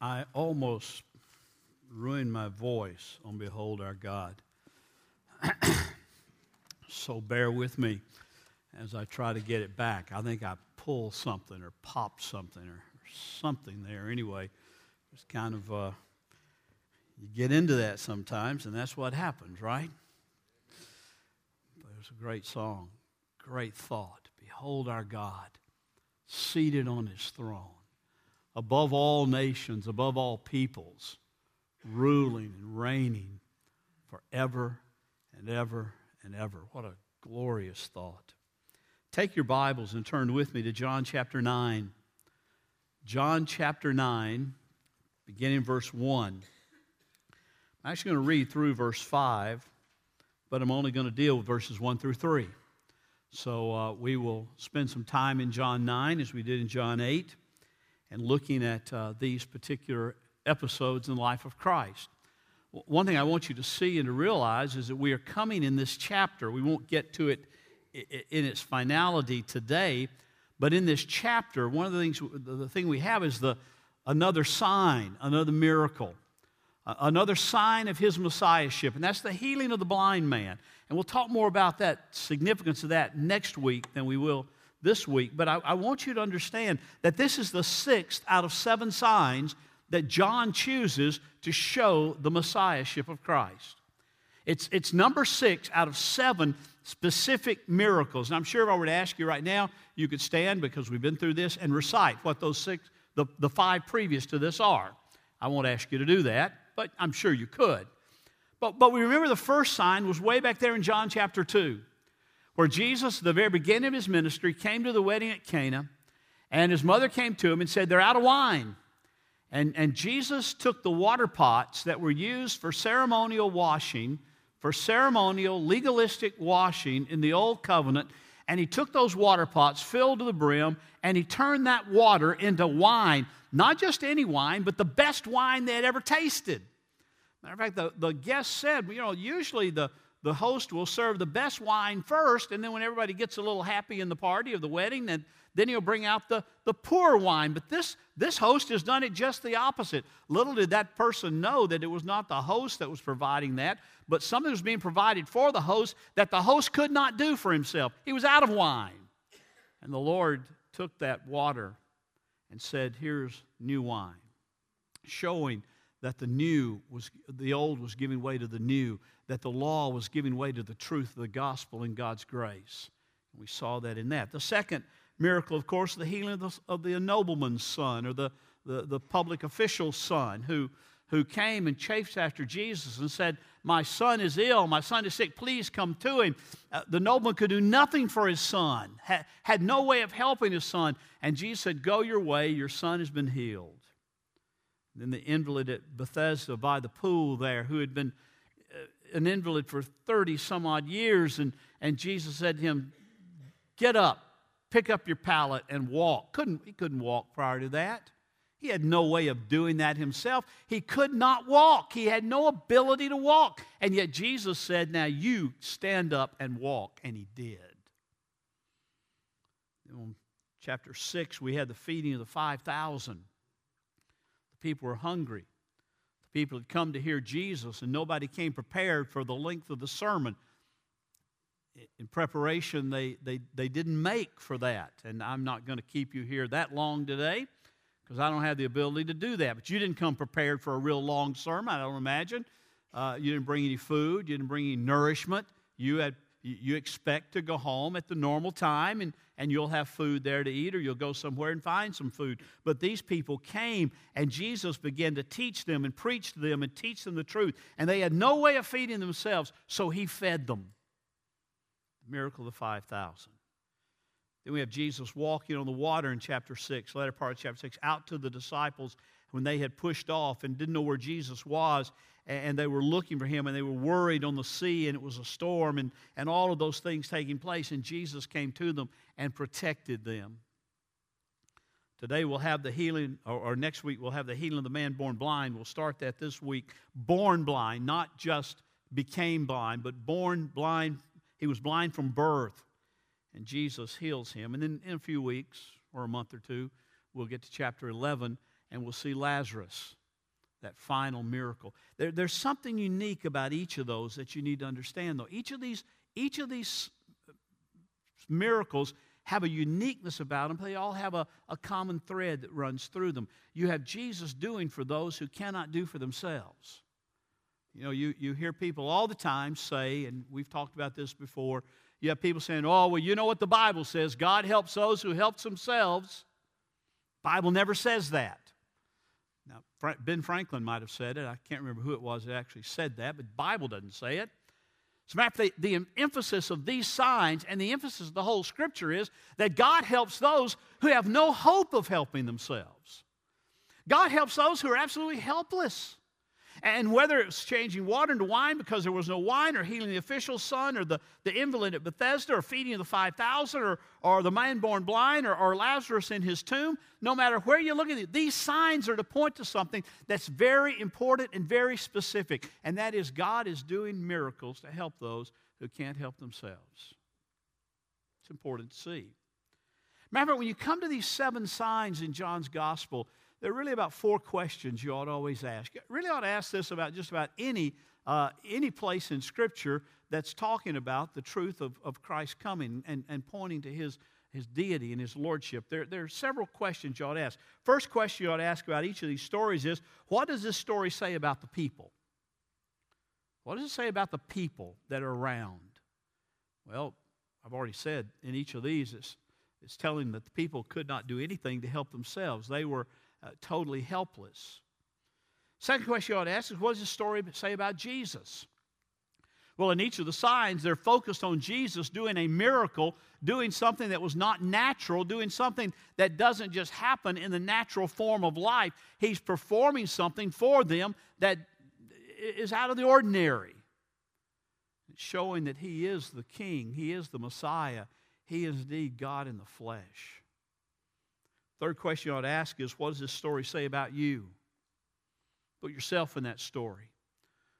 I almost ruined my voice on Behold Our God. so bear with me as I try to get it back. I think I pulled something or popped something or something there. Anyway, it's kind of, uh, you get into that sometimes, and that's what happens, right? But it was a great song, great thought. Behold our God, seated on his throne above all nations, above all peoples, ruling and reigning forever and ever and ever. What a glorious thought. Take your Bibles and turn with me to John chapter 9. John chapter 9, beginning verse 1. I'm actually going to read through verse 5, but I'm only going to deal with verses 1 through 3. So uh, we will spend some time in John 9 as we did in John 8 and looking at uh, these particular episodes in the life of Christ. One thing I want you to see and to realize is that we are coming in this chapter. We won't get to it in its finality today, but in this chapter, one of the things the thing we have is the another sign, another miracle, another sign of his messiahship, and that's the healing of the blind man. And we'll talk more about that significance of that next week than we will this week, but I, I, want you to understand that this is the sixth out of seven signs that John chooses to show the messiahship of Christ. It's, it's number six out of seven specific miracles. And I'm sure if I were to ask you right now, you could stand because we've been through this and recite what those six, the, the five previous to this are. I won't ask you to do that, but I'm sure you could. But, but we remember the first sign was way back there in John chapter 2 where Jesus, at the very beginning of his ministry, came to the wedding at Cana, and his mother came to him and said, They're out of wine. And, and Jesus took the water pots that were used for ceremonial washing, for ceremonial, legalistic washing in the Old Covenant, and he took those water pots filled to the brim, and he turned that water into wine. Not just any wine, but the best wine they had ever tasted. Matter of fact, the, the guest said, you know, usually the, the host will serve the best wine first, and then when everybody gets a little happy in the party of the wedding, then, then he'll bring out the, the poor wine. But this, this host has done it just the opposite. Little did that person know that it was not the host that was providing that, but something was being provided for the host that the host could not do for himself. He was out of wine. And the Lord took that water and said, Here's new wine, showing that the new was the old was giving way to the new that the law was giving way to the truth of the gospel and God's grace. We saw that in that. The second miracle, of course, the healing of the, of the nobleman's son or the, the, the public official's son who, who came and chafed after Jesus and said, My son is ill, my son is sick, please come to him. Uh, the nobleman could do nothing for his son, ha- had no way of helping his son. And Jesus said, Go your way, your son has been healed. Then the invalid at Bethesda by the pool there, who had been uh, an invalid for 30 some odd years, and, and Jesus said to him, Get up, pick up your pallet, and walk. Couldn't, he couldn't walk prior to that. He had no way of doing that himself. He could not walk. He had no ability to walk. And yet Jesus said, Now you stand up and walk. And he did. In chapter 6, we had the feeding of the 5,000. People were hungry. The people had come to hear Jesus, and nobody came prepared for the length of the sermon. In preparation, they, they, they didn't make for that. And I'm not going to keep you here that long today because I don't have the ability to do that. But you didn't come prepared for a real long sermon, I don't imagine. Uh, you didn't bring any food, you didn't bring any nourishment. You had you expect to go home at the normal time and, and you'll have food there to eat, or you'll go somewhere and find some food. But these people came, and Jesus began to teach them and preach to them and teach them the truth. And they had no way of feeding themselves, so he fed them. The miracle of the 5,000. Then we have Jesus walking on the water in chapter 6, latter part of chapter 6, out to the disciples when they had pushed off and didn't know where Jesus was and they were looking for him and they were worried on the sea and it was a storm and, and all of those things taking place and jesus came to them and protected them. Today we'll have the healing or, or, next week we'll have the healing of the man born blind. We'll start that this week. Born blind not just became blind but born blind he was blind from birth and jesus heals him. And then in a few weeks or a month or two we'll get to chapter 11 and we'll see Lazarus, that final miracle. There, there's something unique about each of those that you need to understand, though. Each of these, each of these miracles have a uniqueness about them. They all have a, a common thread that runs through them. You have Jesus doing for those who cannot do for themselves. You know, you, you hear people all the time say, and we've talked about this before, you have people saying, oh, well, you know what the Bible says God helps those who help themselves. Bible never says that. Ben Franklin might have said it. I can't remember who it was that actually said that, but the Bible doesn't say it. As a matter of fact, the, the emphasis of these signs and the emphasis of the whole scripture is that God helps those who have no hope of helping themselves. God helps those who are absolutely helpless. And whether it's changing water into wine because there was no wine, or healing the official's son, or the, the invalid at Bethesda, or feeding the 5,000, or, or the man born blind, or, or Lazarus in his tomb, no matter where you look at it, these signs are to point to something that's very important and very specific. And that is God is doing miracles to help those who can't help themselves. It's important to see. Remember, when you come to these seven signs in John's gospel, there are really about four questions you ought to always ask. You really ought to ask this about just about any, uh, any place in Scripture that's talking about the truth of, of Christ coming and, and pointing to his, his deity and his lordship. There, there are several questions you ought to ask. First question you ought to ask about each of these stories is what does this story say about the people? What does it say about the people that are around? Well, I've already said in each of these, it's, it's telling that the people could not do anything to help themselves. They were uh, totally helpless. Second question you ought to ask is what does the story say about Jesus? Well, in each of the signs, they're focused on Jesus doing a miracle, doing something that was not natural, doing something that doesn't just happen in the natural form of life. He's performing something for them that is out of the ordinary, showing that He is the King, He is the Messiah, He is indeed God in the flesh. Third question you ought to ask is what does this story say about you? Put yourself in that story.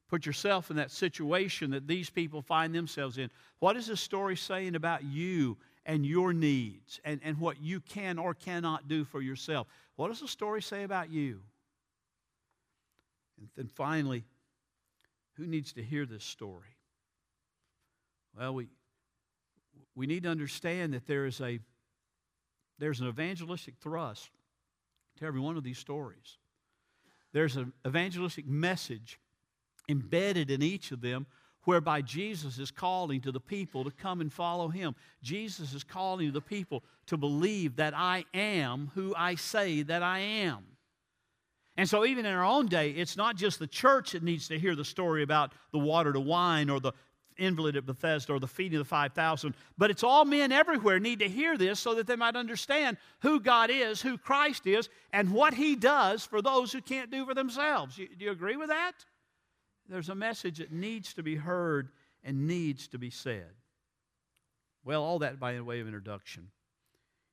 Put yourself in that situation that these people find themselves in. What is this story saying about you and your needs and, and what you can or cannot do for yourself? What does the story say about you? And then finally, who needs to hear this story? Well, we, we need to understand that there is a there's an evangelistic thrust to every one of these stories. There's an evangelistic message embedded in each of them whereby Jesus is calling to the people to come and follow him. Jesus is calling to the people to believe that I am who I say that I am. And so, even in our own day, it's not just the church that needs to hear the story about the water to wine or the invalid at Bethesda or the feeding of the 5,000. But it's all men everywhere need to hear this so that they might understand who God is, who Christ is, and what He does for those who can't do for themselves. do you agree with that? There's a message that needs to be heard and needs to be said. Well, all that by way of introduction.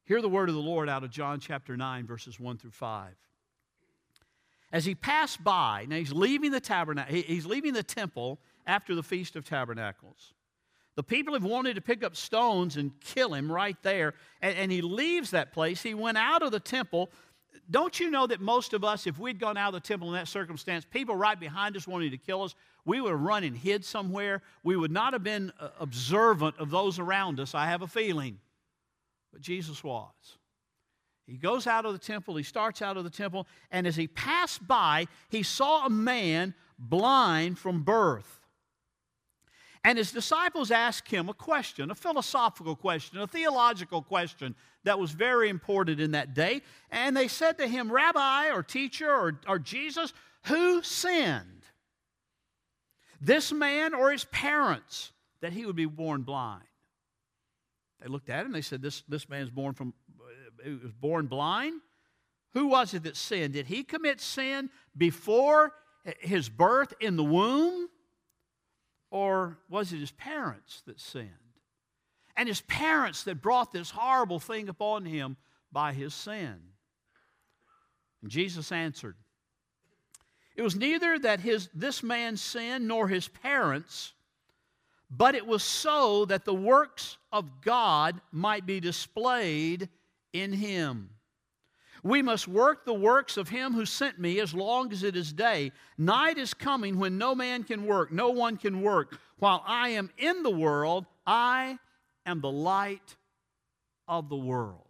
Hear the word of the Lord out of John chapter 9, verses 1 through 5. As he passed by, now he's leaving the tabernacle, he's leaving the temple after the Feast of Tabernacles. The people have wanted to pick up stones and kill him right there, and, and, he leaves that place. He went out of the temple. Don't you know that most of us, if we'd gone out of the temple in that circumstance, people right behind us wanting to kill us, we would have run and hid somewhere. We would not have been uh, observant of those around us, I have a feeling. But Jesus was. He goes out of the temple, he starts out of the temple, and as he passed by, he saw a man blind from birth. And his disciples asked him a question, a philosophical question, a theological question that was very important in that day. And they said to him, Rabbi or teacher or, or Jesus, who sinned? This man or his parents that he would be born blind? They looked at him, they said, This, this man's born from he was born blind. Who was it that sinned? Did he commit sin before his birth in the womb? Or was it his parents that sinned? And his parents that brought this horrible thing upon him by his sin. And Jesus answered, It was neither that his, this man sinned nor his parents, but it was so that the works of God might be displayed in him. We must work the works of him who sent me as long as it is day. Night is coming when no man can work, no one can work. While I am in the world, I am the light of the world.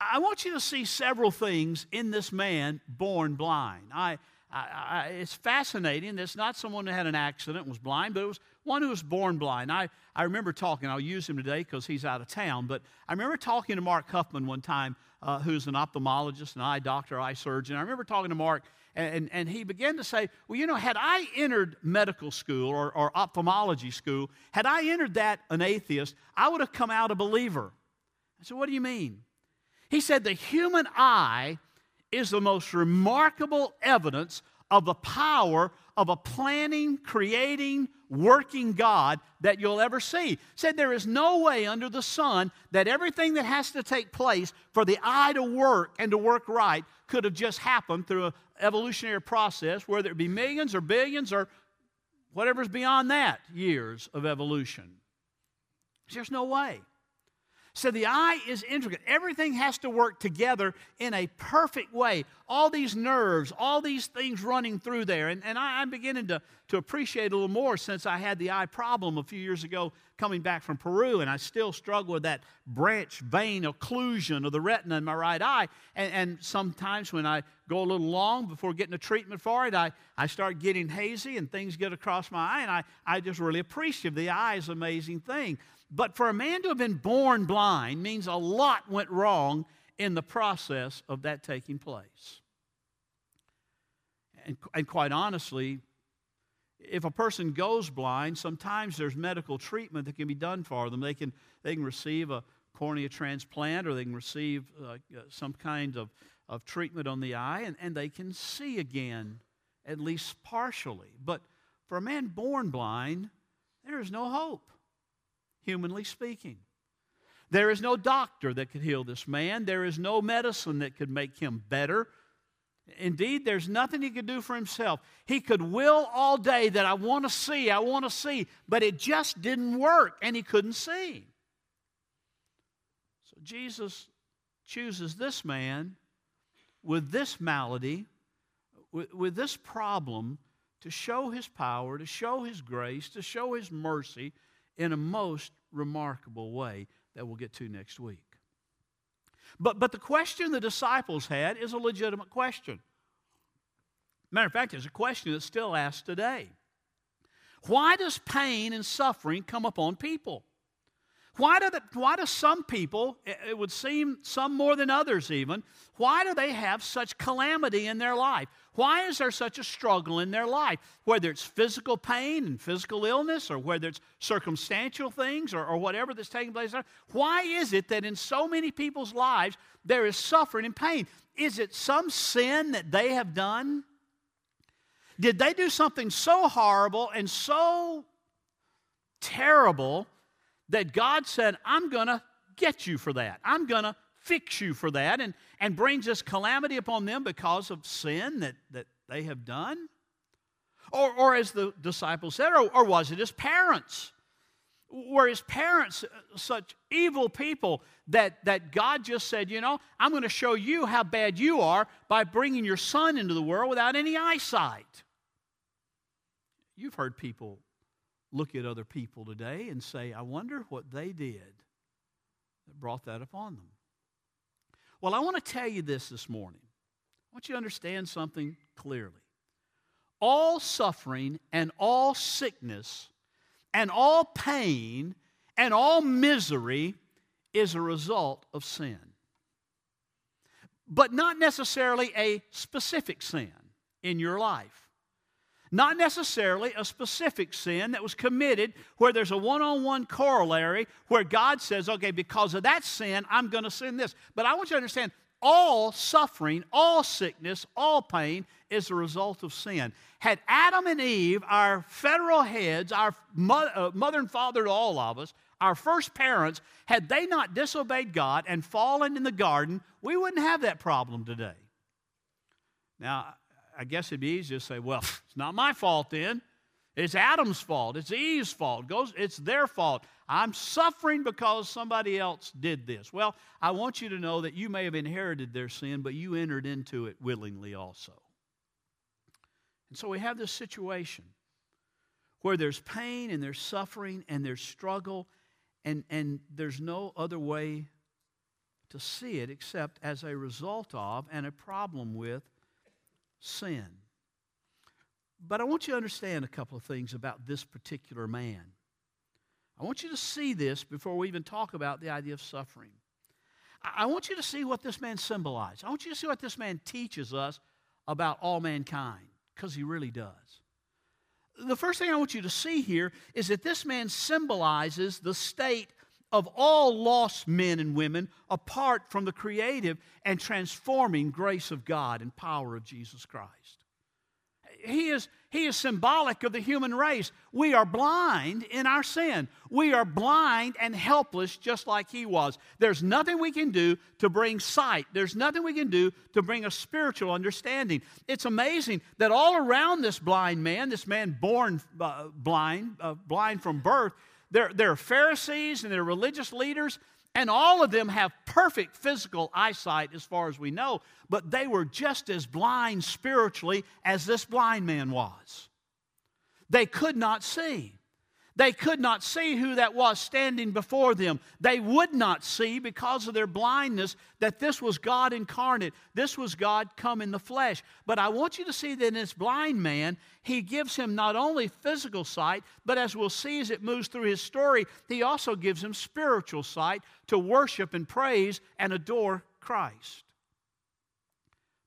I want you to see several things in this man born blind. I, I, I, it's fascinating. It's not someone who had an accident was blind, but it was one who was born blind. I, I remember talking, I'll use him today because he's out of town, but I remember talking to Mark Huffman one time, uh, who's an ophthalmologist, an eye doctor, eye surgeon. I remember talking to Mark, and, and he began to say, Well, you know, had I entered medical school or, or ophthalmology school, had I entered that an atheist, I would have come out a believer. I said, What do you mean? He said, The human eye is the most remarkable evidence of the power of a planning, creating, working God that you'll ever see. Said there is no way under the sun that everything that has to take place for the eye to work and to work right could have just happened through an evolutionary process, whether it be millions or billions or whatever's beyond that years of evolution. There's no way. So the eye is intricate. Everything has to work together in a perfect way. All these nerves, all these things running through there. And, and I, am beginning to, to appreciate a little more since I had the eye problem a few years ago coming back from Peru. And I still struggle with that branch vein occlusion of the retina in my right eye. And, and sometimes when I go a little long before getting a treatment for it, I, I start getting hazy and things get across my eye. And I, I just really appreciate the eye is an amazing thing. But for a man to have been born blind means a lot went wrong in the process of that taking place. And, and, quite honestly, if a person goes blind, sometimes there's medical treatment that can be done for them. They can, they can receive a cornea transplant or they can receive uh, some kind of, of treatment on the eye and, and they can see again, at least partially. But for a man born blind, there is no hope humanly speaking. There is no doctor that could heal this man. There is no medicine that could make him better. Indeed, there's nothing he could do for himself. He could will all day that I want to see, I want to see, but it just didn't work and he couldn't see. So Jesus chooses this man with this malady, with, with this problem, to show his power, to show his grace, to show his mercy, in a most remarkable way that we'll get to next week. But, but the question the disciples had is a legitimate question. Matter of fact, it's a question that's still asked today. Why does pain and suffering come upon people? Why do, the, why do some people, it would seem some more than others even, why do they have such calamity in their life? Why is there such a struggle in their life? Whether it's physical pain and physical illness, or whether it's circumstantial things, or, or whatever that's taking place. Why is it that in so many people's lives there is suffering and pain? Is it some sin that they have done? Did they do something so horrible and so terrible that God said, I'm going to get you for that? I'm going to fix you for that and, and brings this calamity upon them because of sin that, that they have done? Or, or as the disciples said, or, or was it his parents? Were his parents such evil people that, that God just said, you know, I'm going to show you how bad you are by bringing your son into the world without any eyesight? You've heard people look at other people today and say, I wonder what they did that brought that upon them. Well, I want to tell you this this morning. I want you to understand something clearly. All suffering and all sickness and all pain and all misery is a result of sin. But not necessarily a specific sin in your life. Not necessarily a specific sin that was committed where there's a one on one corollary where God says, okay, because of that sin, I'm going to sin this. But I want you to understand all suffering, all sickness, all pain is a result of sin. Had Adam and Eve, our federal heads, our uh, mother and father to all of us, our first parents, had they not disobeyed God and fallen in the garden, we wouldn't have that problem today. Now, I guess it'd be easy to say, well, it's not my fault then. It's Adam's fault. It's Eve's fault. It's their fault. I'm suffering because somebody else did this. Well, I want you to know that you may have inherited their sin, but you entered into it willingly also. And so we have this situation where there's pain and there's suffering and there's struggle, and, and there's no other way to see it except as a result of and a problem with sin. But I want you to understand a couple of things about this particular man. I want you to see this before we even talk about the idea of suffering. I want you to see what this man symbolized. I want you to see what this man teaches us about all mankind, because he really does. The first thing I want you to see here is that this man symbolizes the state of all lost men and women apart from the creative and transforming grace of God and power of Jesus Christ he is, he is symbolic of the human race. We are blind in our sin. We are blind and helpless just like he was. There's nothing we can do to bring sight. There's nothing we can do to bring a spiritual understanding. It's amazing that all around this blind man, this man born uh, blind, uh, blind from birth, there, are Pharisees and there are religious leaders and all of them have perfect physical eyesight as far as we know, but they were just as blind spiritually as this blind man was. They could not see. They could not see who that was standing before them. They would not see because of their blindness that this was God incarnate. This was God come in the flesh. But I want you to see that in this blind man, he gives him not only physical sight, but as we'll see as it moves through his story, he also gives him spiritual sight to worship and praise and adore Christ.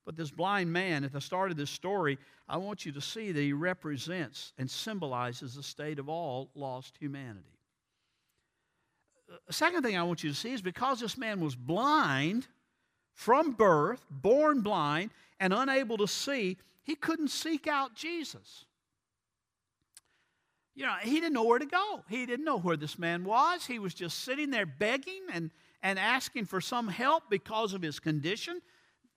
But this blind man, at the start of this story, I want you to see that he represents and symbolizes the state of all lost humanity. The second thing I want you to see is because this man was blind from birth, born blind, and unable to see, he couldn't seek out Jesus. You know, he didn't know where to go. He didn't know where this man was. He was just sitting there begging and, and asking for some help because of his condition.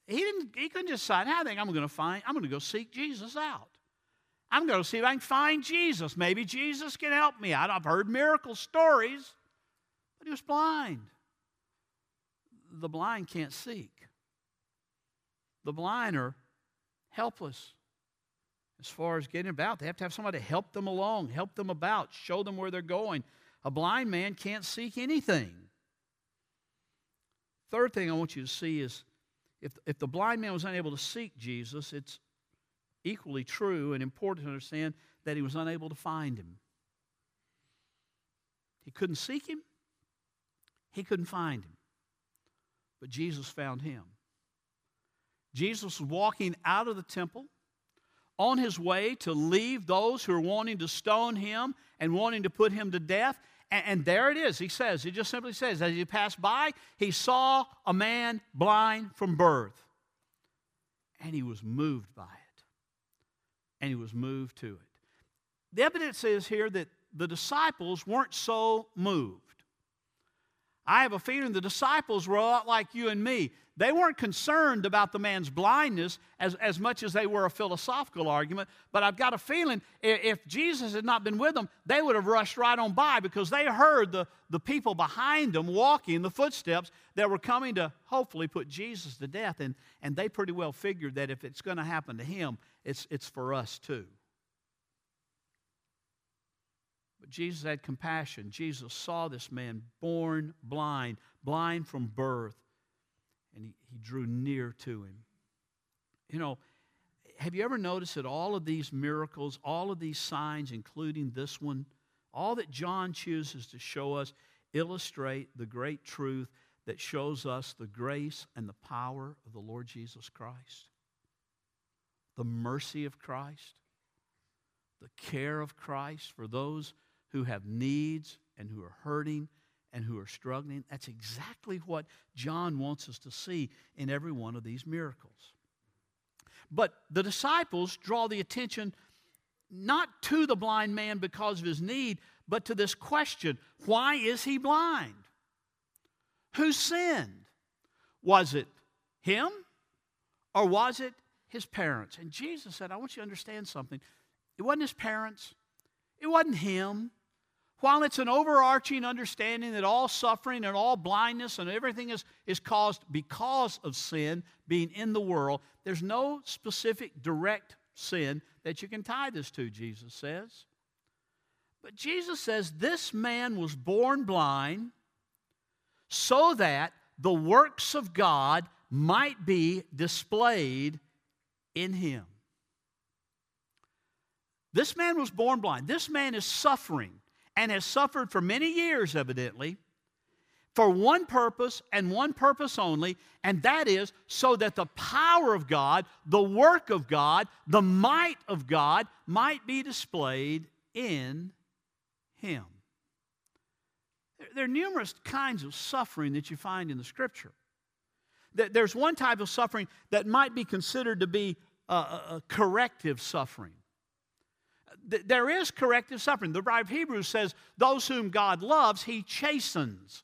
He didn't. He couldn't just decide. I think I'm going to find. I'm going to go seek Jesus out. I'm going to see if I can find Jesus. Maybe Jesus can help me. I've heard miracle stories, but he was blind. The blind can't seek. The blind are helpless as far as getting about. They have to have somebody to help them along, help them about, show them where they're going. A blind man can't seek anything. Third thing I want you to see is if, if the blind man was unable to seek Jesus, it's equally true and important to understand that he was unable to find him. He couldn't seek him, he couldn't find him. But Jesus found him. Jesus was walking out of the temple on his way to leave those who are wanting to stone him and wanting to put him to death. And, and there it is. He says, he just simply says, as he passed by, he saw a man blind from birth. And he was moved by it. And he was moved to it. The evidence says here that the disciples weren't so moved. I have a feeling the disciples were a lot like you and me. They weren't concerned about the man's blindness as, as much as they were a philosophical argument. But I've got a feeling if Jesus had not been with them, they would have rushed right on by because they heard the, the people behind them walking the footsteps that were coming to hopefully put Jesus to death. And, and they pretty well figured that if it's going to happen to him, it's, it's for us too. But Jesus had compassion. Jesus saw this man born blind, blind from birth, and he, he drew near to him. You know, have you ever noticed that all of these miracles, all of these signs, including this one, all that John chooses to show us illustrate the great truth that shows us the grace and the power of the Lord Jesus Christ, the mercy of Christ, the care of Christ for those who have needs and who are hurting and who are struggling. That's exactly what John wants us to see in every one of these miracles. But the disciples draw the attention not to the blind man because of his need, but to this question why is he blind? Who sinned? Was it him or was it his parents? And Jesus said, I want you to understand something. It wasn't his parents, It wasn't him. While it's an overarching understanding that all suffering and all blindness and everything is, is caused because of sin being in the world, there's no specific direct sin that you can tie this to, Jesus says. But Jesus says this man was born blind so that the works of God might be displayed in him. This man was born blind. This man is suffering and has suffered for many years, evidently, for one purpose and one purpose only, and that is so that the power of God, the work of God, the might of God might be displayed in him. There are numerous kinds of suffering that you find in the scripture. There's one type of suffering that might be considered to be a, corrective suffering. There is corrective suffering. The writer of Hebrews says, Those whom God loves, he chastens.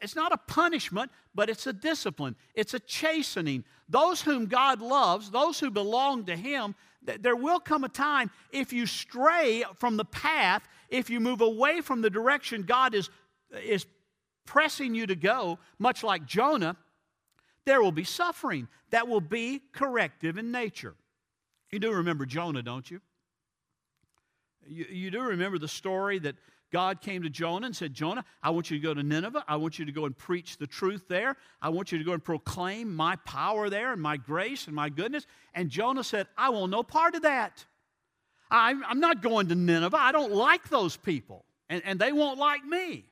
It's not a punishment, but it's a discipline. It's a chastening. Those whom God loves, those who belong to Him, there will come a time if you stray from the path, if you move away from the direction God is, is pressing you to go, much like Jonah, there will be suffering that will be corrective in nature. You do remember Jonah, don't you? You, you do remember the story that God came to Jonah and said, Jonah, I want you to go to Nineveh. I want you to go and preach the truth there. I want you to go and proclaim my power there and my grace and my goodness. And Jonah said, I want no part of that. I'm, I'm not going to Nineveh. I don't like those people, and, and they won't like me.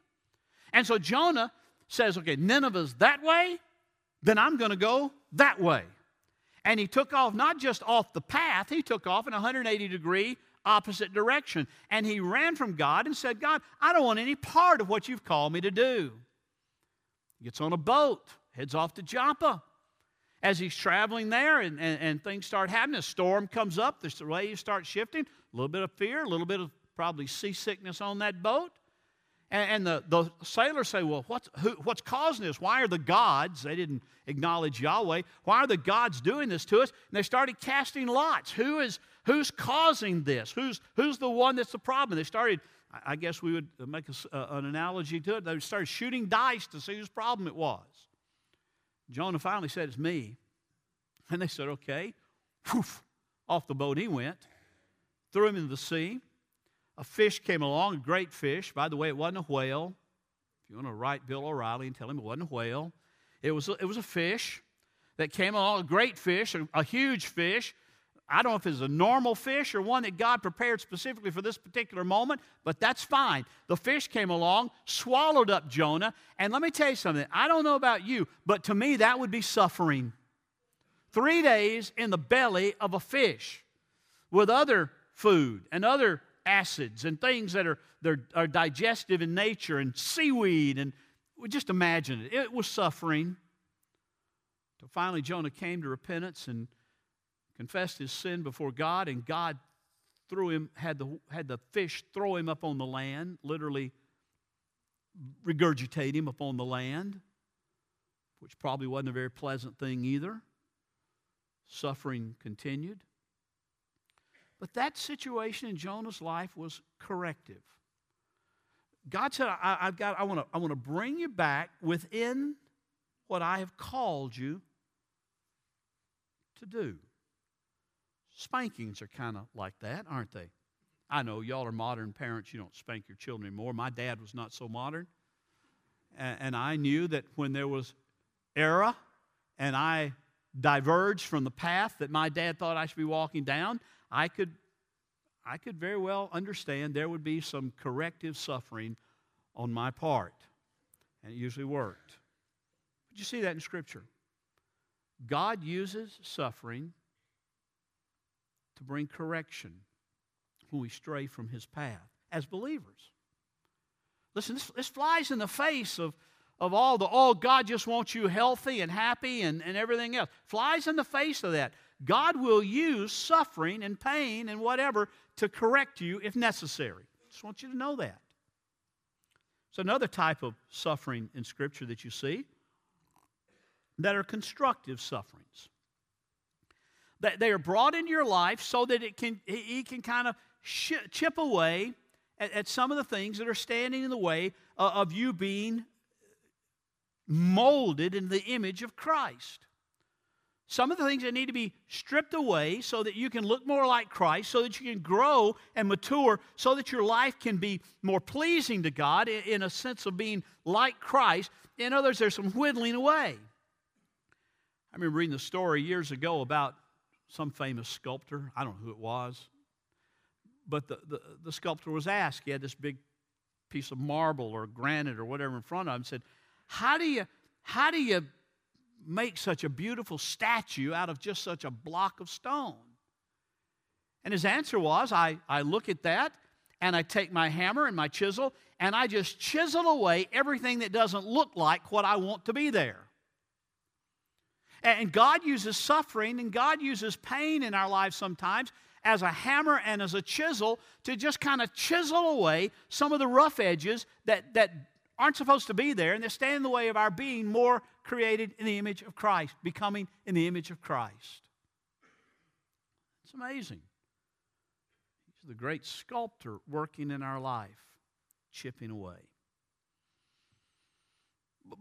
And so Jonah says, Okay, Nineveh's that way, then I'm going to go that way. And he took off not just off the path, he took off in a 180 degree opposite direction. And he ran from God and said, God, I don't want any part of what you've called me to do. He gets on a boat, heads off to Joppa. As he's traveling there and, and, and things start happening, a storm comes up, the waves start shifting, a little bit of fear, a little bit of probably seasickness on that boat. And, the, the sailors say, Well, what's, who, what's causing this? Why are the gods, they didn't acknowledge Yahweh, why are the gods doing this to us? And they started casting lots. Who is, who's causing this? Who's, who's the one that's the problem? They started, I guess we would make a, uh, an analogy to it. They started shooting dice to see whose problem it was. Jonah finally said, It's me. And they said, Okay. Off the boat he went, threw him into the sea a fish came along, a great fish. By the way, it wasn't a whale. If you want to write Bill O'Reilly and tell him it wasn't a whale, it was a, it was a fish that came along, a great fish, a, a huge fish. I don't know if it's a normal fish or one that God prepared specifically for this particular moment, but that's fine. The fish came along, swallowed up Jonah, and let me tell you something. I don't know about you, but to me, that would be suffering. Three days in the belly of a fish with other food and other acids and things that are, are digestive in nature and seaweed. And just imagine it. It was suffering. Finally, Jonah came to repentance and confessed his sin before God, and God threw him, had the, had the fish throw him up on the land, literally regurgitate him upon the land, which probably wasn't a very pleasant thing either. Suffering continued. But that situation in Jonah's life was corrective. God said, I, have got, I want to I want to bring you back within what I have called you to do. Spankings are kind of like that, aren't they? I know y'all are modern parents, you don't spank your children anymore. My dad was not so modern. And, I knew that when there was error and I diverged from the path that my dad thought I should be walking down, I could, I could very well understand there would be some corrective suffering on my part. And it usually worked. But you see that in Scripture. God uses suffering to bring correction when we stray from His path as believers. Listen, this, this flies in the face of, of all the, oh, God just wants you healthy and happy and, and everything else. Flies in the face of that. God will use suffering and pain and whatever to correct you if necessary. Just want you to know that. It's another type of suffering in Scripture that you see that are constructive sufferings. That they are brought into your life so that it can, he can kind of chip away at, at, some of the things that are standing in the way uh, of you being molded in the image of Christ. Some of the things that need to be stripped away so that you can look more like Christ, so that you can grow and mature, so that your life can be more pleasing to God in a sense of being like Christ. In others, there's some whittling away. I remember reading the story years ago about some famous sculptor. I don't know who it was. But the, the, the sculptor was asked, he had this big piece of marble or granite or whatever in front of him, said, How do you, how do you make such a beautiful statue out of just such a block of stone? And his answer was, I, I look at that and I take my hammer and my chisel and I just chisel away everything that doesn't look like what I want to be there. And God uses suffering and God uses pain in our lives sometimes as a hammer and as a chisel to just kind of chisel away some of the rough edges that, that aren't supposed to be there and that stand in the way of our being more created in the image of Christ, becoming in the image of Christ. It's amazing. He's the great sculptor working in our life, chipping away.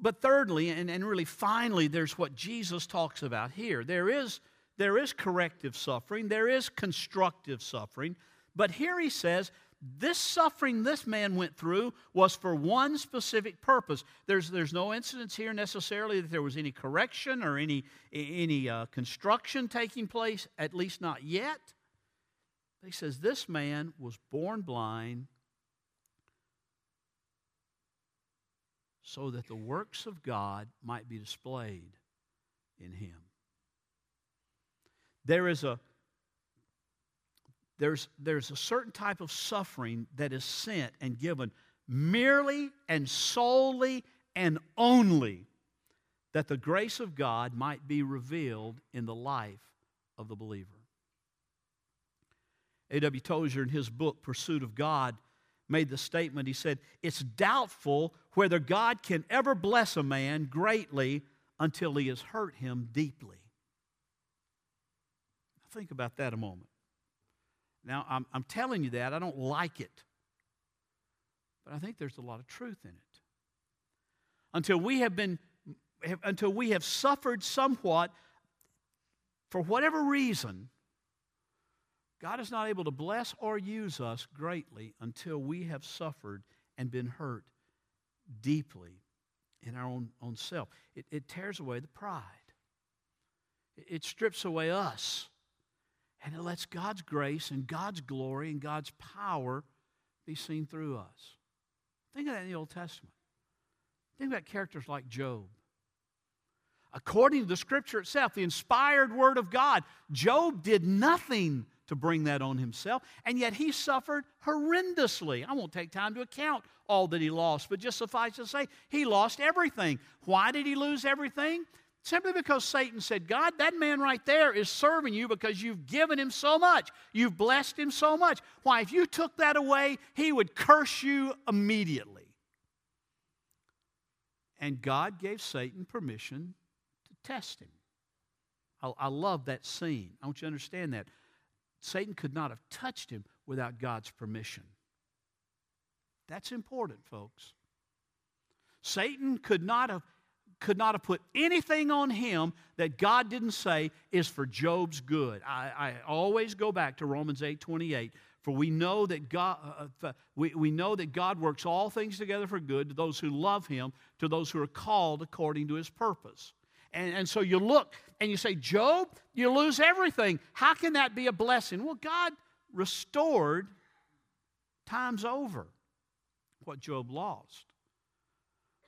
But thirdly, and, and really finally, there's what Jesus talks about here. There is, there is corrective suffering, there is constructive suffering, but here he says this suffering this man went through was for one specific purpose. There's, there's no incidents here necessarily that there was any correction or any, any uh, construction taking place, at least not yet. He says this man was born blind so that the works of God might be displayed in him. There is a there's, there's a certain type of suffering that is sent and given merely and solely and only that the grace of God might be revealed in the life of the believer. A.W. Tozer, in his book, Pursuit of God, made the statement he said, It's doubtful whether God can ever bless a man greatly until he has hurt him deeply. Think about that a moment. Now, I'm, I'm telling you that. I don't like it. But I think there's a lot of truth in it. Until we have been, until we have suffered somewhat for whatever reason, God is not able to bless or use us greatly until we have suffered and been hurt deeply in our own, own self. It, it tears away the pride, it, it strips away us and it lets God's grace and God's glory and God's power be seen through us. Think of that in the Old Testament. Think about characters like Job. According to the scripture itself, the inspired word of God, Job did nothing to bring that on himself, and yet he suffered horrendously. I won't take time to account all that he lost, but just suffice to say, he lost everything. Why did he lose everything? Simply because Satan said, God, that man right there is serving you because you've given him so much. You've blessed him so much. Why, if you took that away, he would curse you immediately. And God gave Satan permission to test him. I, I love that scene. I want you to understand that. Satan could not have touched him without God's permission. That's important, folks. Satan could not have could not have put anything on him that God didn't say is for Job's good. I, I always go back to Romans 8 28. For we know that God, uh, uh we, we know that God works all things together for good to those who love Him, to those who are called according to His purpose. And, and so you look and you say, Job, you lose everything. How can that be a blessing? Well, God restored times over what Job lost.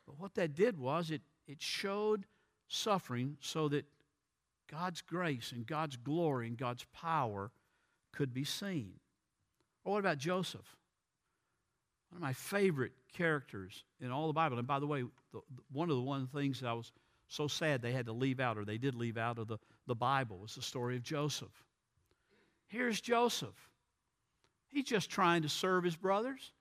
But what that did was it it showed suffering so that God's grace and God's glory and God's power could be seen. Or what about Joseph? One of my favorite characters in all the Bible. And by the way, the, one of the one things that I was so sad they had to leave out, or they did leave out of the, the Bible, was the story of Joseph. Here's Joseph. He's just trying to serve his brothers.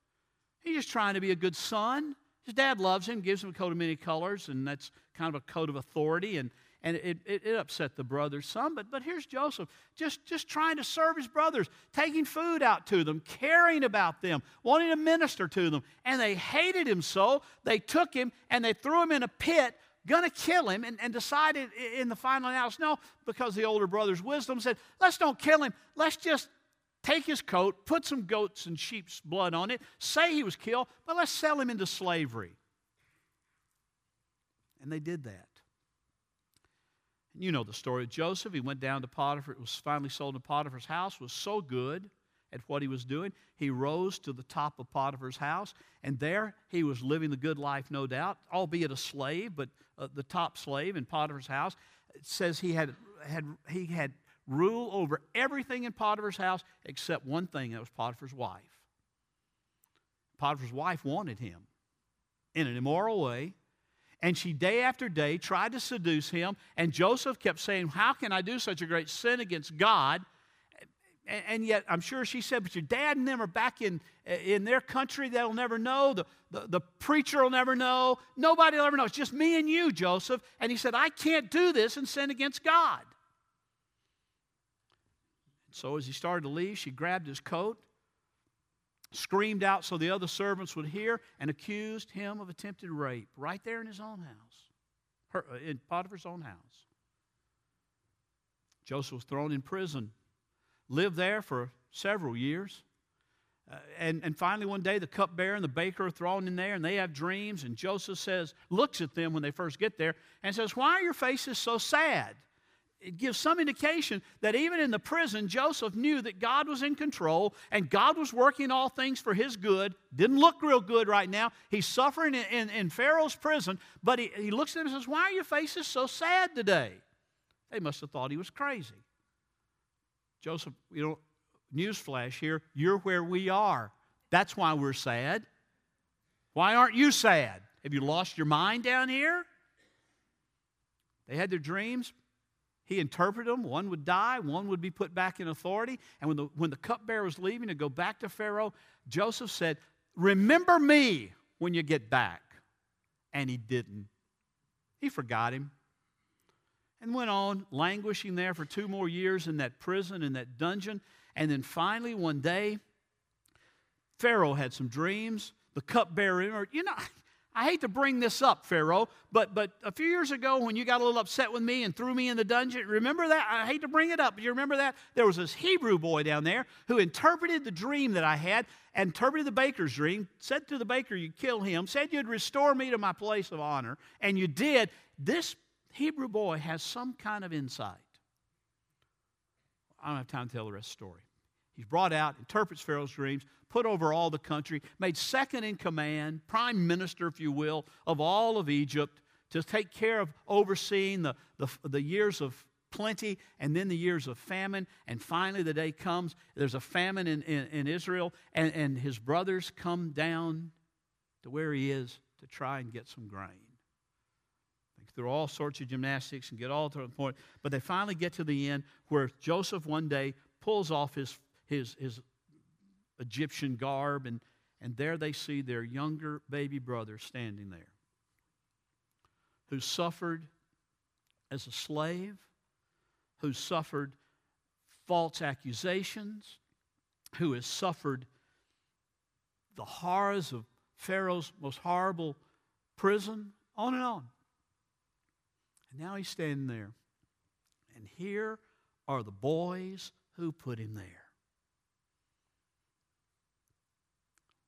He's just trying to be a good son. His dad loves him, gives him a coat of many colors, and that's kind of a coat of authority. And, and it, it, it, upset the brothers some. But, but here's Joseph, just, just trying to serve his brothers, taking food out to them, caring about them, wanting to minister to them. And they hated him so, they took him and they threw him in a pit going to kill him and, and decided in the final analysis, no, because the older brother's wisdom said, let's don't kill him. Let's just take his coat, put some goats and sheep's blood on it, say he was killed, but let's sell him into slavery. And they did that. And you know the story of Joseph. He went down to Potiphar, it was finally sold to Potiphar's house, was so good at what he was doing. He rose to the top of Potiphar's house, and there he was living the good life, no doubt, albeit a slave, but uh, the top slave in Potiphar's house. It says he had, had, he had rule over everything in Potiphar's house except one thing that was Potiphar's wife. Potiphar's wife wanted him in an immoral way. And she day after day tried to seduce him. And Joseph kept saying, How can I do such a great sin against God? And yet I'm sure she said, but your dad and them are back in, eh, in their country. They'll never know. The, the, the preacher will never know. Nobody will ever know. It's just me and you, Joseph. And he said, I can't do this and sin against God. So as he started to leave, she grabbed his coat, screamed out so the other servants would hear, and accused him of attempted rape right there in his own house, her, uh, in Potiphar's own house. Joseph was thrown in prison lived there for several years. Uh, and, and finally, one day, the cupbearer and the baker are thrown in there, and they have dreams. And Joseph says, looks at them when they first get there, and says, Why are your faces so sad? It gives some indication that even in the prison, Joseph knew that God was in control and God was working all things for his good. Didn't look real good right now. He's suffering in, in, in Pharaoh's prison, but he, he looks at him and says, Why are your faces so sad today? They must have thought he was crazy. Joseph, you know, newsflash here, you're where we are. That's why we're sad. Why aren't you sad? Have you lost your mind down here? They had their dreams. He interpreted them. One would die, one would be put back in authority. And when the, when the cupbearer was leaving to go back to Pharaoh, Joseph said, Remember me when you get back. And he didn't. He forgot him and went on languishing there for two more years in that prison, in that dungeon. And then finally, one day, Pharaoh had some dreams. The cupbearer, you know, I hate to bring this up, Pharaoh, but, but a few years ago when you got a little upset with me and threw me in the dungeon, remember that? I hate to bring it up, but you remember that? There was this Hebrew boy down there who interpreted the dream that I had, interpreted the baker's dream, said to the baker you'd kill him, said you'd restore me to my place of honor, and you did. This Hebrew boy has some kind of insight. I don't have time to tell the rest of the story. He's brought out, interprets Pharaoh's dreams, put over all the country, made second in command, prime minister, if you will, of all of Egypt to take care of overseeing the, the, the years of plenty and then the years of famine. And finally, the day comes, there's a famine in, in, in Israel, and, and his brothers come down to where he is to try and get some grain through all sorts of gymnastics and get all to the point. But they finally get to the end where Joseph one day pulls off his, his, his Egyptian garb, and, and there they see their younger baby brother standing there who suffered as a slave, who suffered false accusations, who has suffered the horrors of Pharaoh's most horrible prison, on and on. And now he's standing there. And here are the boys who put him there.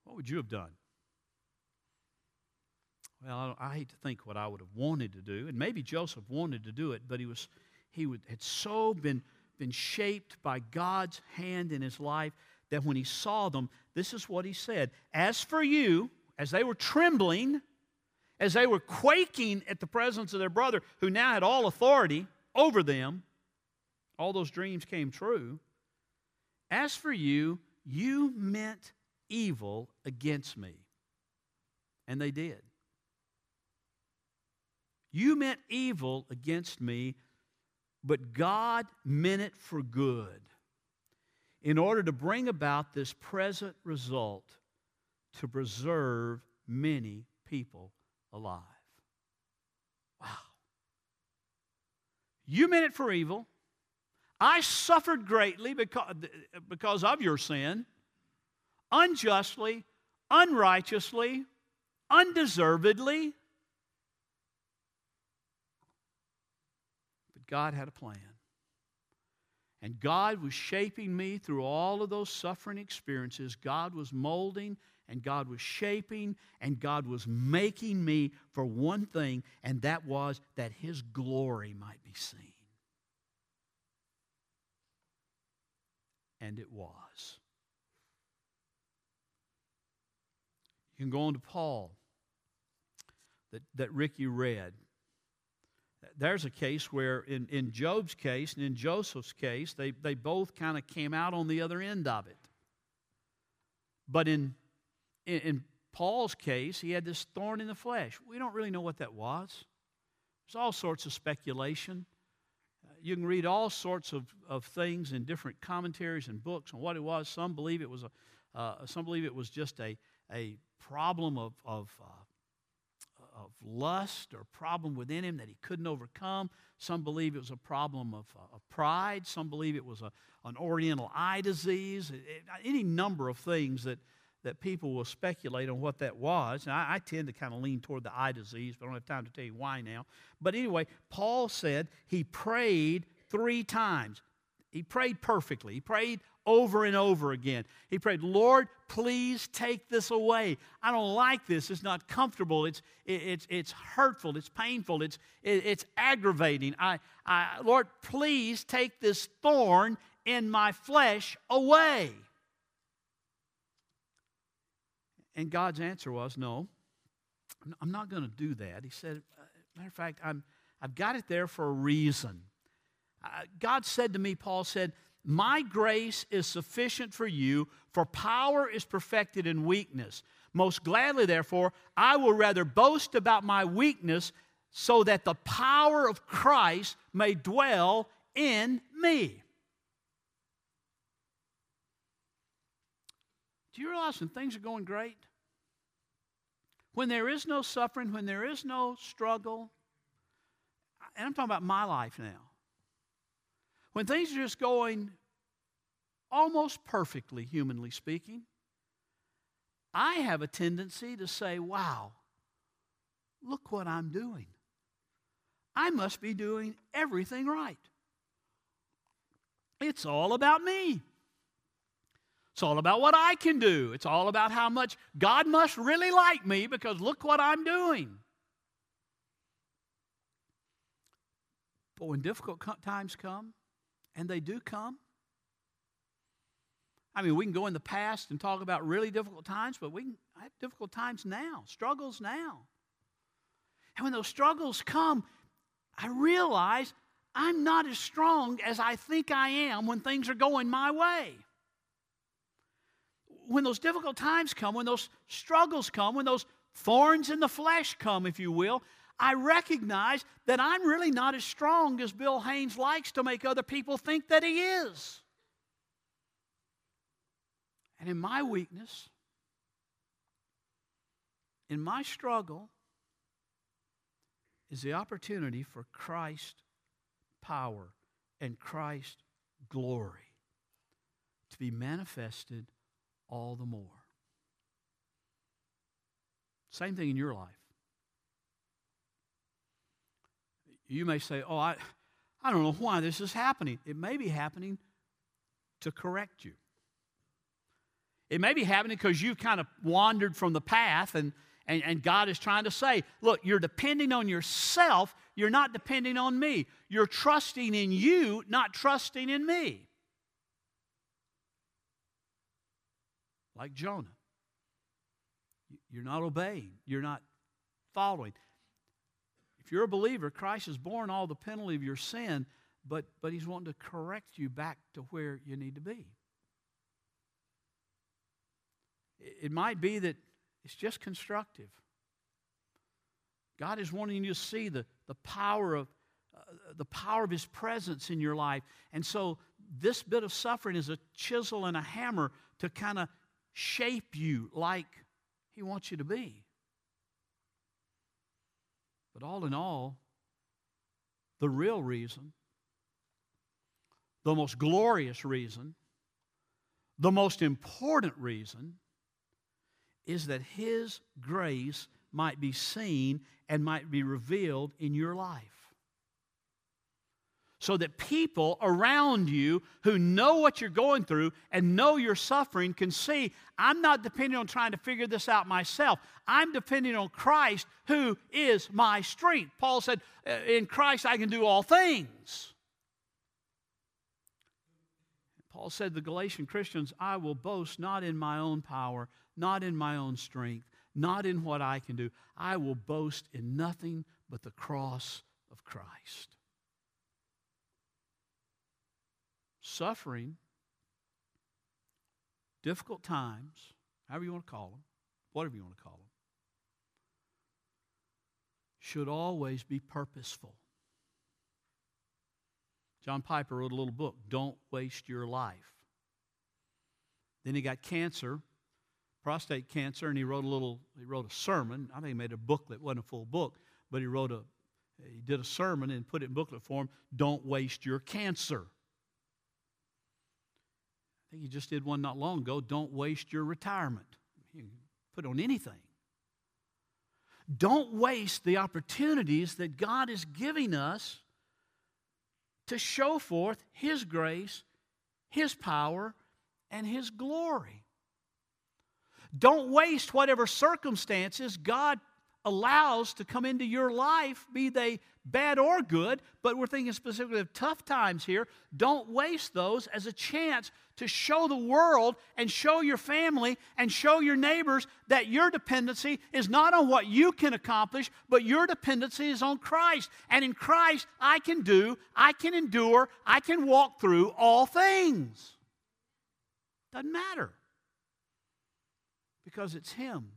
What would you have done? Well, I, hate to think what I would have wanted to do, and maybe Joseph wanted to do it, but he was he would, had so been been shaped by God's hand in his life that when he saw them, this is what he said: "As for you, as they were trembling, as they were quaking at the presence of their brother, who now had all authority over them, all those dreams came true. As for you, you meant evil against me. And they did. You meant evil against me, but God meant it for good in order to bring about this present result to preserve many people alive. Wow. You meant it for evil. I suffered greatly because, because of your sin, unjustly, unrighteously, undeservedly. But God had a plan. And God was shaping me through all of those suffering experiences. God was molding and God was shaping and God was making me for one thing, and that was that His glory might be seen. And it was. You can go on to Paul that, that Ricky read. There's a case where, in, in Job's case and in Joseph's case, they, they both kind of came out on the other end of it. But in, in, in Paul's case, he had this thorn in the flesh. We don't really know what that was. There's all sorts of speculation. Uh, you can read all sorts of, of things in different commentaries and books on what it was. Some believe it was a, uh, some believe it was just a, a problem of, of uh, of lust or problem within him that he couldn't overcome. Some believe it was a problem of, uh, of pride. Some believe it was a, an oriental eye disease. It, it, any number of things that, that people will speculate on what that was. And I, I tend to kind of lean toward the eye disease, but I don't have time to tell you why now. But anyway, Paul said he prayed three times. He prayed perfectly. He prayed over and over again. He prayed, Lord, please take this away. I don't like this. It's not comfortable. It's, it's, it's hurtful. It's painful. It's, it's aggravating. I, I, Lord, please take this thorn in my flesh away. And God's answer was, No, I'm not going to do that. He said, uh, Matter of fact, I'm, I've got it there for a reason. Uh, God said to me, Paul said, My grace is sufficient for you, for power is perfected in weakness. Most gladly, therefore, I will rather boast about my weakness so that the power of Christ may dwell in me. You realize when things are going great? When there is no suffering, when there is no struggle, and I'm talking about my life now. When things are just going almost perfectly, humanly speaking, I have a tendency to say, wow, look what I'm doing. I must be doing everything right. It's all about me. It's all about what I can do. It's all about how much God must really like me because look what I'm doing. But when difficult times come, and they do come. I mean, we can go in the past and talk about really difficult times, but we can have difficult times now, struggles now. And when those struggles come, I realize I'm not as strong as I think I am when things are going my way. When those difficult times come, when those struggles come, when those thorns in the flesh come, if you will, I recognize that I'm really not as strong as Bill Haynes likes to make other people think that he is. And in my weakness, in my struggle, is the opportunity for Christ power and Christ glory to be manifested all the more. Same thing in your life. You may say, Oh, I, I don't know why this is happening. It may be happening to correct you. It may be happening because you've kind of wandered from the path and, and, and God is trying to say, Look, you're depending on yourself. You're not depending on me. You're trusting in you, not trusting in me. Like Jonah. You're not obeying, you're not following. If you're a believer, Christ has borne all the penalty of your sin, but, but He's wanting to correct you back to where you need to be. It might be that it's just constructive. God is wanting you to see the, the power of uh, the power of his presence in your life. And so this bit of suffering is a chisel and a hammer to kind of shape you like he wants you to be. But all in all, the real reason, the most glorious reason, the most important reason is that His grace might be seen and might be revealed in your life so that people around you who know what you're going through and know you're suffering can see I'm not depending on trying to figure this out myself. I'm depending on Christ who is my strength. Paul said, uh, In Christ I can do all things. Paul said, to The Galatian Christians, I will boast not in my own power, not in my own strength, not in what I can do. I will boast in nothing but the cross of Christ. Suffering, difficult times, however you want to call them, whatever you want to call them, should always be purposeful. John Piper wrote a little book, Don't Waste Your Life. Then he got cancer, prostate cancer, and he wrote a little, he wrote a sermon. I think he made a booklet, wasn't a full book, but he wrote a, he did a sermon and put it in booklet form, Don't Waste Your Cancer. Think you just did one not long ago. Don't waste your retirement. You put on anything. Don't waste the opportunities that God is giving us to show forth His grace, His power, and His glory. Don't waste whatever circumstances God allows to come into your life, be they bad or good, but we're thinking specifically of tough times here. Don't waste those as a chance to show the world and show your family and show your neighbors that your dependency is not on what you can accomplish, but your dependency is on Christ. And in Christ, I can do, I can endure, I can walk through all things. Doesn't matter. Because it's Him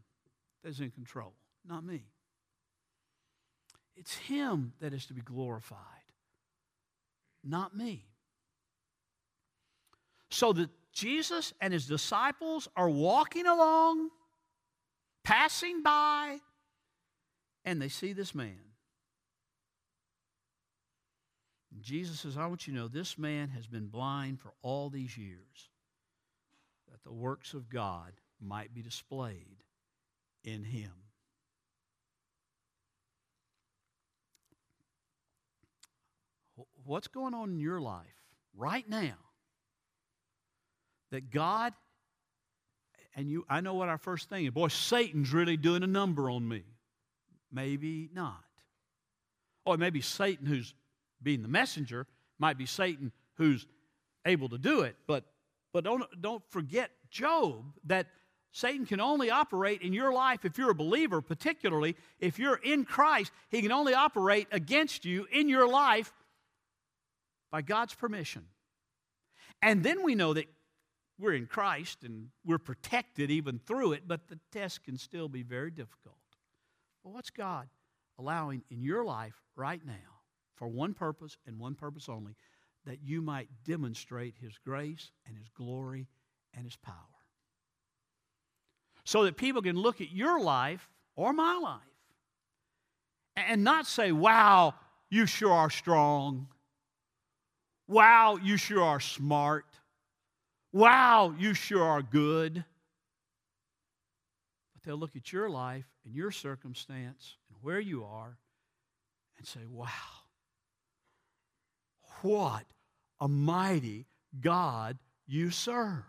that's in control, not me. It's Him that is to be glorified, not me. So that Jesus and His disciples are walking along, passing by, and they see this man. Jesus says, I want you to know this man has been blind for all these years, that the works of God might be displayed in him. What's going on in your life right now that God and you I know what our first thing is. Boy, Satan's really doing a number on me. Maybe not. Or maybe Satan who's being the messenger, might be Satan who's able to do it, but but don't don't forget Job that Satan can only operate in your life if you're a believer, particularly if you're in Christ. He can only operate against you in your life by God's permission. And then we know that we're in Christ and we're protected even through it, but the test can still be very difficult. Well, what's God allowing in your life right now for one purpose and one purpose only? That you might demonstrate His grace and His glory and His power. So that people can look at your life or my life and not say, wow, you sure are strong. Wow, you sure are smart. Wow, you sure are good. But they'll look at your life and your circumstance and where you are and say, wow, what a mighty God you serve.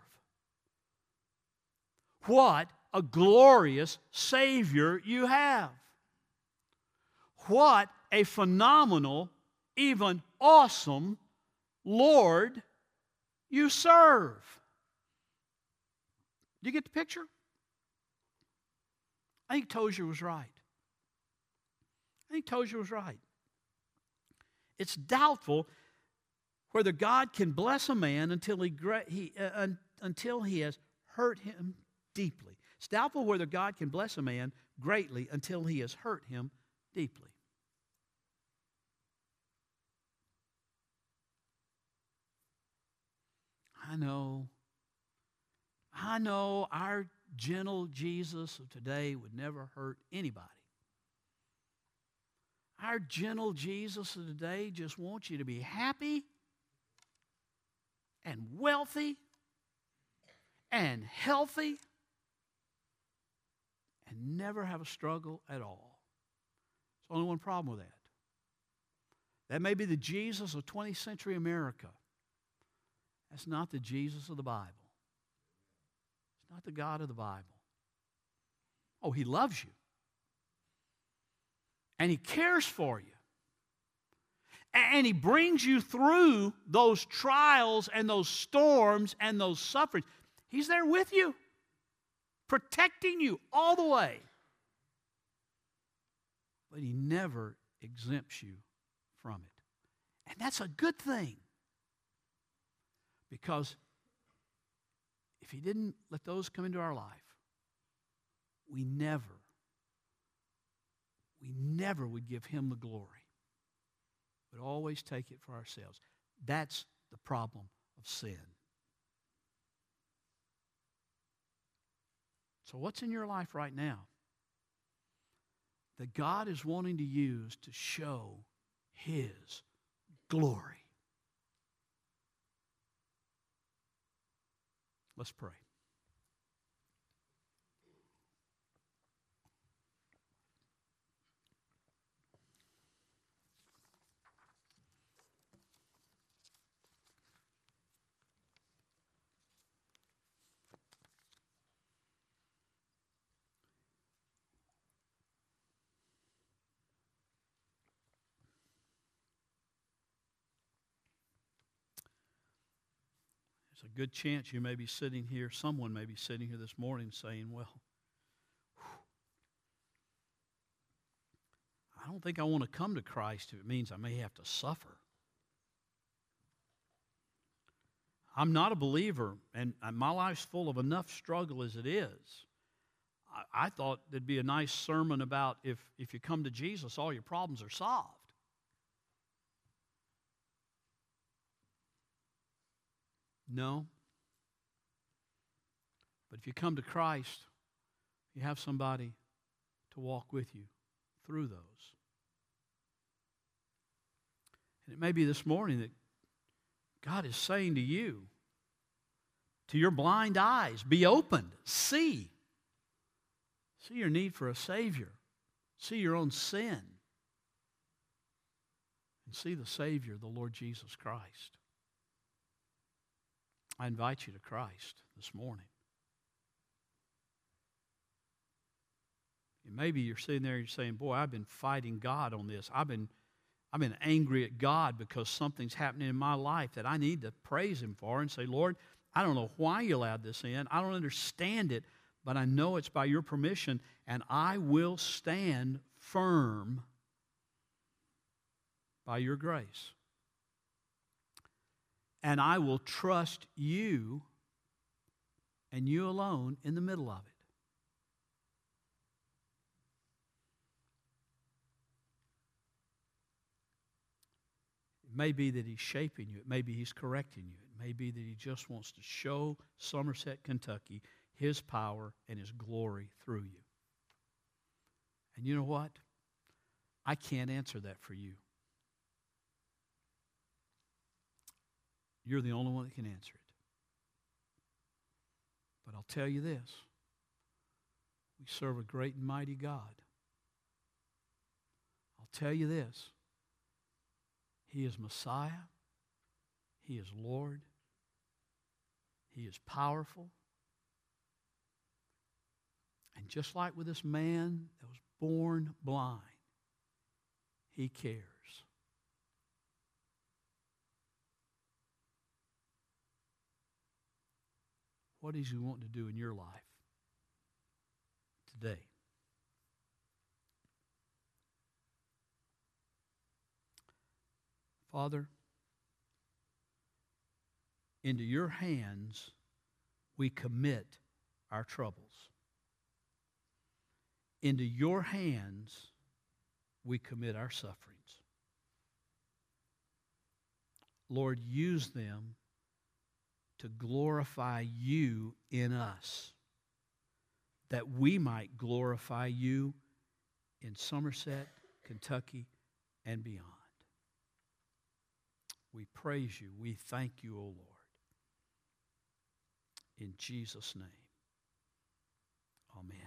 What a glorious Savior you have. What a phenomenal, even awesome Lord you serve. Do you get the picture? I think Tozer was right. I think Tozer was right. It's doubtful whether God can bless a man until he, he uh, until he has hurt him deeply. It's doubtful whether God can bless a man greatly until he has hurt him deeply. I know. I know our gentle Jesus of today would never hurt anybody. Our gentle Jesus of today just wants you to be happy and wealthy and healthy and never have a struggle at all. There's only one problem with that. That may be the Jesus of 20th century America. That's not the Jesus of the Bible. It's not the God of the Bible. Oh, He loves you. And He cares for you. And He brings you through those trials and those storms and those sufferings. He's there with you, protecting you all the way. But He never exempts you from it. And that's a good thing. Because if He didn't let those come into our life, we never, we never would give Him the glory. But always take it for ourselves. That's the problem of sin. So, what's in your life right now that God is wanting to use to show His glory? Let's pray. Good chance you may be sitting here, someone may be sitting here this morning saying, Well, I don't think I want to come to Christ if it means I may have to suffer. I'm not a believer, and my life's full of enough struggle as it is. I, I thought there'd be a nice sermon about if, if you come to Jesus, all your problems are solved. No. But if you come to Christ, you have somebody to walk with you through those. And it may be this morning that God is saying to you, to your blind eyes, be opened, see. See your need for a Savior, see your own sin, and see the Savior, the Lord Jesus Christ. I invite you to Christ this morning. And Maybe you're sitting there and you're saying, Boy, I've been fighting God on this. I've been, I've been angry at God because something's happening in my life that I need to praise Him for and say, Lord, I don't know why you allowed this in. I don't understand it, but I know it's by your permission, and I will stand firm by your grace and I will trust you and you alone in the middle of it. It may be that he's shaping you. It may be he's correcting you. It may be that he just wants to show Somerset, Kentucky, his power and his glory through you. And you know what? I can't answer that for you. You're the only one that can answer it. But I'll tell you this we serve a great and mighty God. I'll tell you this He is Messiah, He is Lord, He is powerful. And just like with this man that was born blind, He cares. What is He wanting to do in your life today? Father, into your hands we commit our troubles. Into your hands we commit our sufferings. Lord, use them to glorify you in us, that we might glorify you in Somerset, Kentucky, and beyond. We praise you. We thank you, O Lord. In Jesus' name, amen.